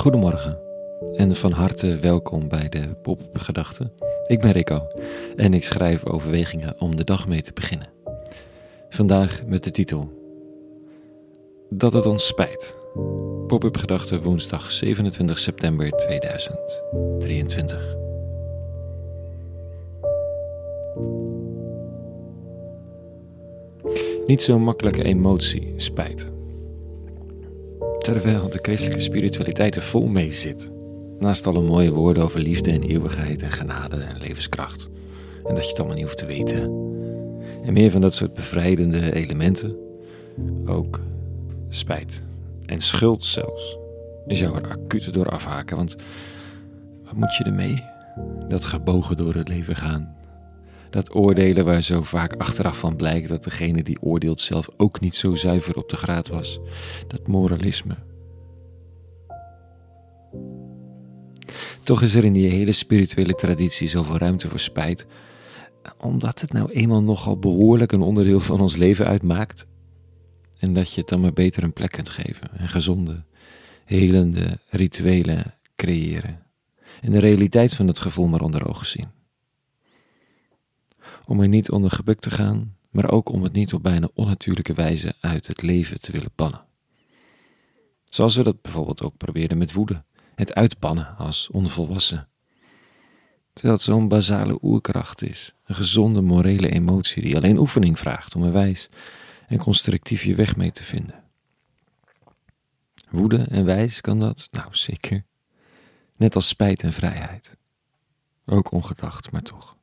Goedemorgen en van harte welkom bij de Pop Gedachten. Ik ben Rico en ik schrijf overwegingen om de dag mee te beginnen. Vandaag met de titel Dat het ons spijt. Pop-up Gedachten woensdag 27 september 2023. Niet zo'n makkelijke emotie, spijt. Terwijl de christelijke spiritualiteit er vol mee zit. Naast alle mooie woorden over liefde en eeuwigheid en genade en levenskracht. En dat je het allemaal niet hoeft te weten. En meer van dat soort bevrijdende elementen. Ook spijt. En schuld zelfs. Je zou er acuut door afhaken, want wat moet je ermee? Dat gebogen door het leven gaan. Dat oordelen waar zo vaak achteraf van blijkt dat degene die oordeelt zelf ook niet zo zuiver op de graad was. Dat moralisme. Toch is er in die hele spirituele traditie zoveel ruimte voor spijt, omdat het nou eenmaal nogal behoorlijk een onderdeel van ons leven uitmaakt. En dat je het dan maar beter een plek kunt geven en gezonde, helende rituelen creëren. En de realiteit van het gevoel maar onder ogen zien om er niet onder gebukt te gaan, maar ook om het niet op bijna onnatuurlijke wijze uit het leven te willen bannen. Zoals we dat bijvoorbeeld ook proberen met woede, het uitbannen als onvolwassen. Terwijl het zo'n basale oerkracht is, een gezonde morele emotie die alleen oefening vraagt om er wijs en constructief je weg mee te vinden. Woede en wijs kan dat? Nou, zeker. Net als spijt en vrijheid. Ook ongedacht, maar toch.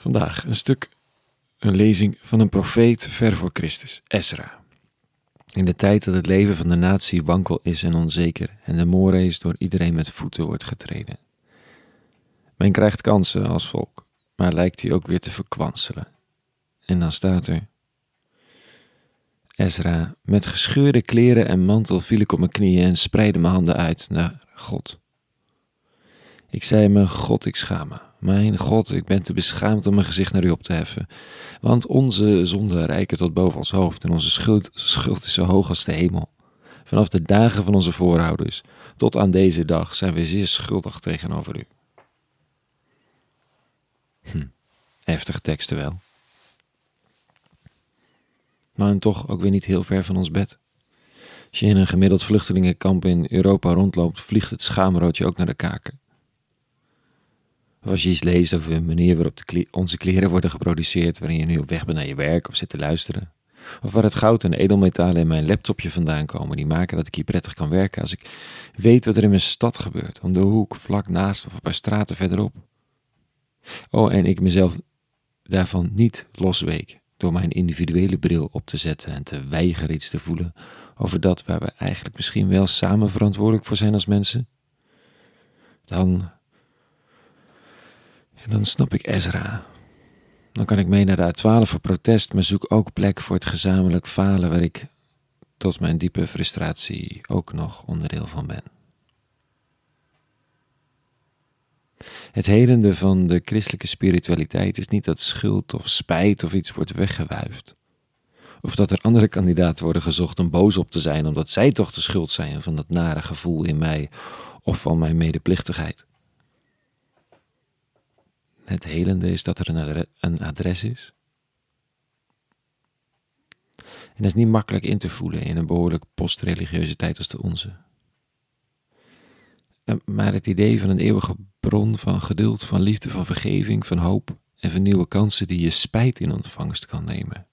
Vandaag een stuk, een lezing van een profeet ver voor Christus, Ezra. In de tijd dat het leven van de natie wankel is en onzeker en de moorreis door iedereen met voeten wordt getreden. Men krijgt kansen als volk, maar lijkt die ook weer te verkwanselen. En dan staat er. Ezra, met gescheurde kleren en mantel viel ik op mijn knieën en spreidde mijn handen uit naar God. Ik zei me, God, ik schaam me. Mijn God, ik ben te beschaamd om mijn gezicht naar u op te heffen. Want onze zonden reiken tot boven ons hoofd en onze schuld, is zo hoog als de hemel. Vanaf de dagen van onze voorouders tot aan deze dag zijn we zeer schuldig tegenover u. Hm, heftige teksten wel. Maar toch ook weer niet heel ver van ons bed. Als je in een gemiddeld vluchtelingenkamp in Europa rondloopt, vliegt het schaamroodje ook naar de kaken. Als je iets leest over de manier waarop de onze kleren worden geproduceerd, waarin je nu op weg bent naar je werk of zit te luisteren. Of waar het goud en edelmetalen in mijn laptopje vandaan komen, die maken dat ik hier prettig kan werken als ik weet wat er in mijn stad gebeurt, om de hoek, vlak naast of een paar straten verderop. Oh, en ik mezelf daarvan niet losweek door mijn individuele bril op te zetten en te weigeren iets te voelen over dat waar we eigenlijk misschien wel samen verantwoordelijk voor zijn als mensen. Dan en dan snap ik Ezra. Dan kan ik mee naar de A12 voor protest, maar zoek ook plek voor het gezamenlijk falen waar ik tot mijn diepe frustratie ook nog onderdeel van ben. Het helende van de christelijke spiritualiteit is niet dat schuld of spijt of iets wordt weggewuifd. Of dat er andere kandidaten worden gezocht om boos op te zijn omdat zij toch de schuld zijn van dat nare gevoel in mij of van mijn medeplichtigheid. Het helende is dat er een adres is. En dat is niet makkelijk in te voelen in een behoorlijk postreligieuze tijd als de onze. Maar het idee van een eeuwige bron van geduld, van liefde, van vergeving, van hoop en van nieuwe kansen die je spijt in ontvangst kan nemen.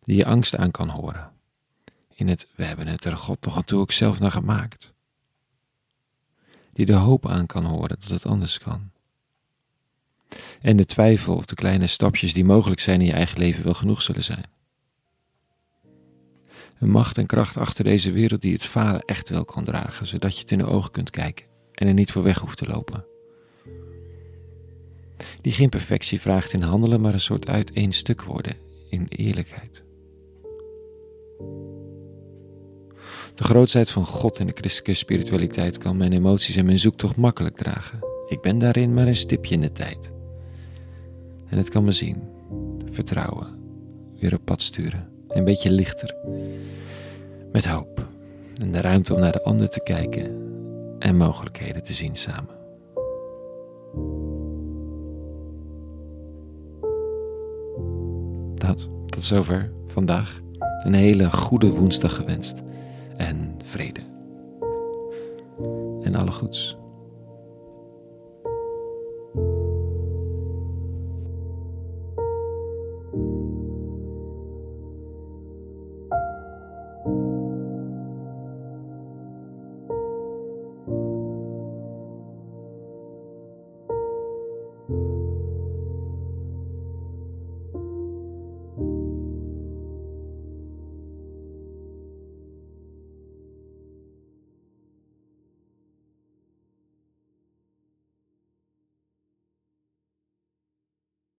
Die je angst aan kan horen. In het, we hebben het er God nog aan toe ook zelf naar gemaakt die de hoop aan kan horen dat het anders kan. En de twijfel of de kleine stapjes die mogelijk zijn in je eigen leven wel genoeg zullen zijn. Een macht en kracht achter deze wereld die het falen echt wel kan dragen, zodat je het in de ogen kunt kijken en er niet voor weg hoeft te lopen. Die geen perfectie vraagt in handelen, maar een soort uit één stuk worden in eerlijkheid. De grootsheid van God en de christelijke spiritualiteit kan mijn emoties en mijn zoektocht makkelijk dragen. Ik ben daarin maar een stipje in de tijd. En het kan me zien, vertrouwen, weer op pad sturen, een beetje lichter, met hoop en de ruimte om naar de ander te kijken en mogelijkheden te zien samen. Dat, tot zover vandaag. Een hele goede woensdag gewenst en vrede. En alle goeds.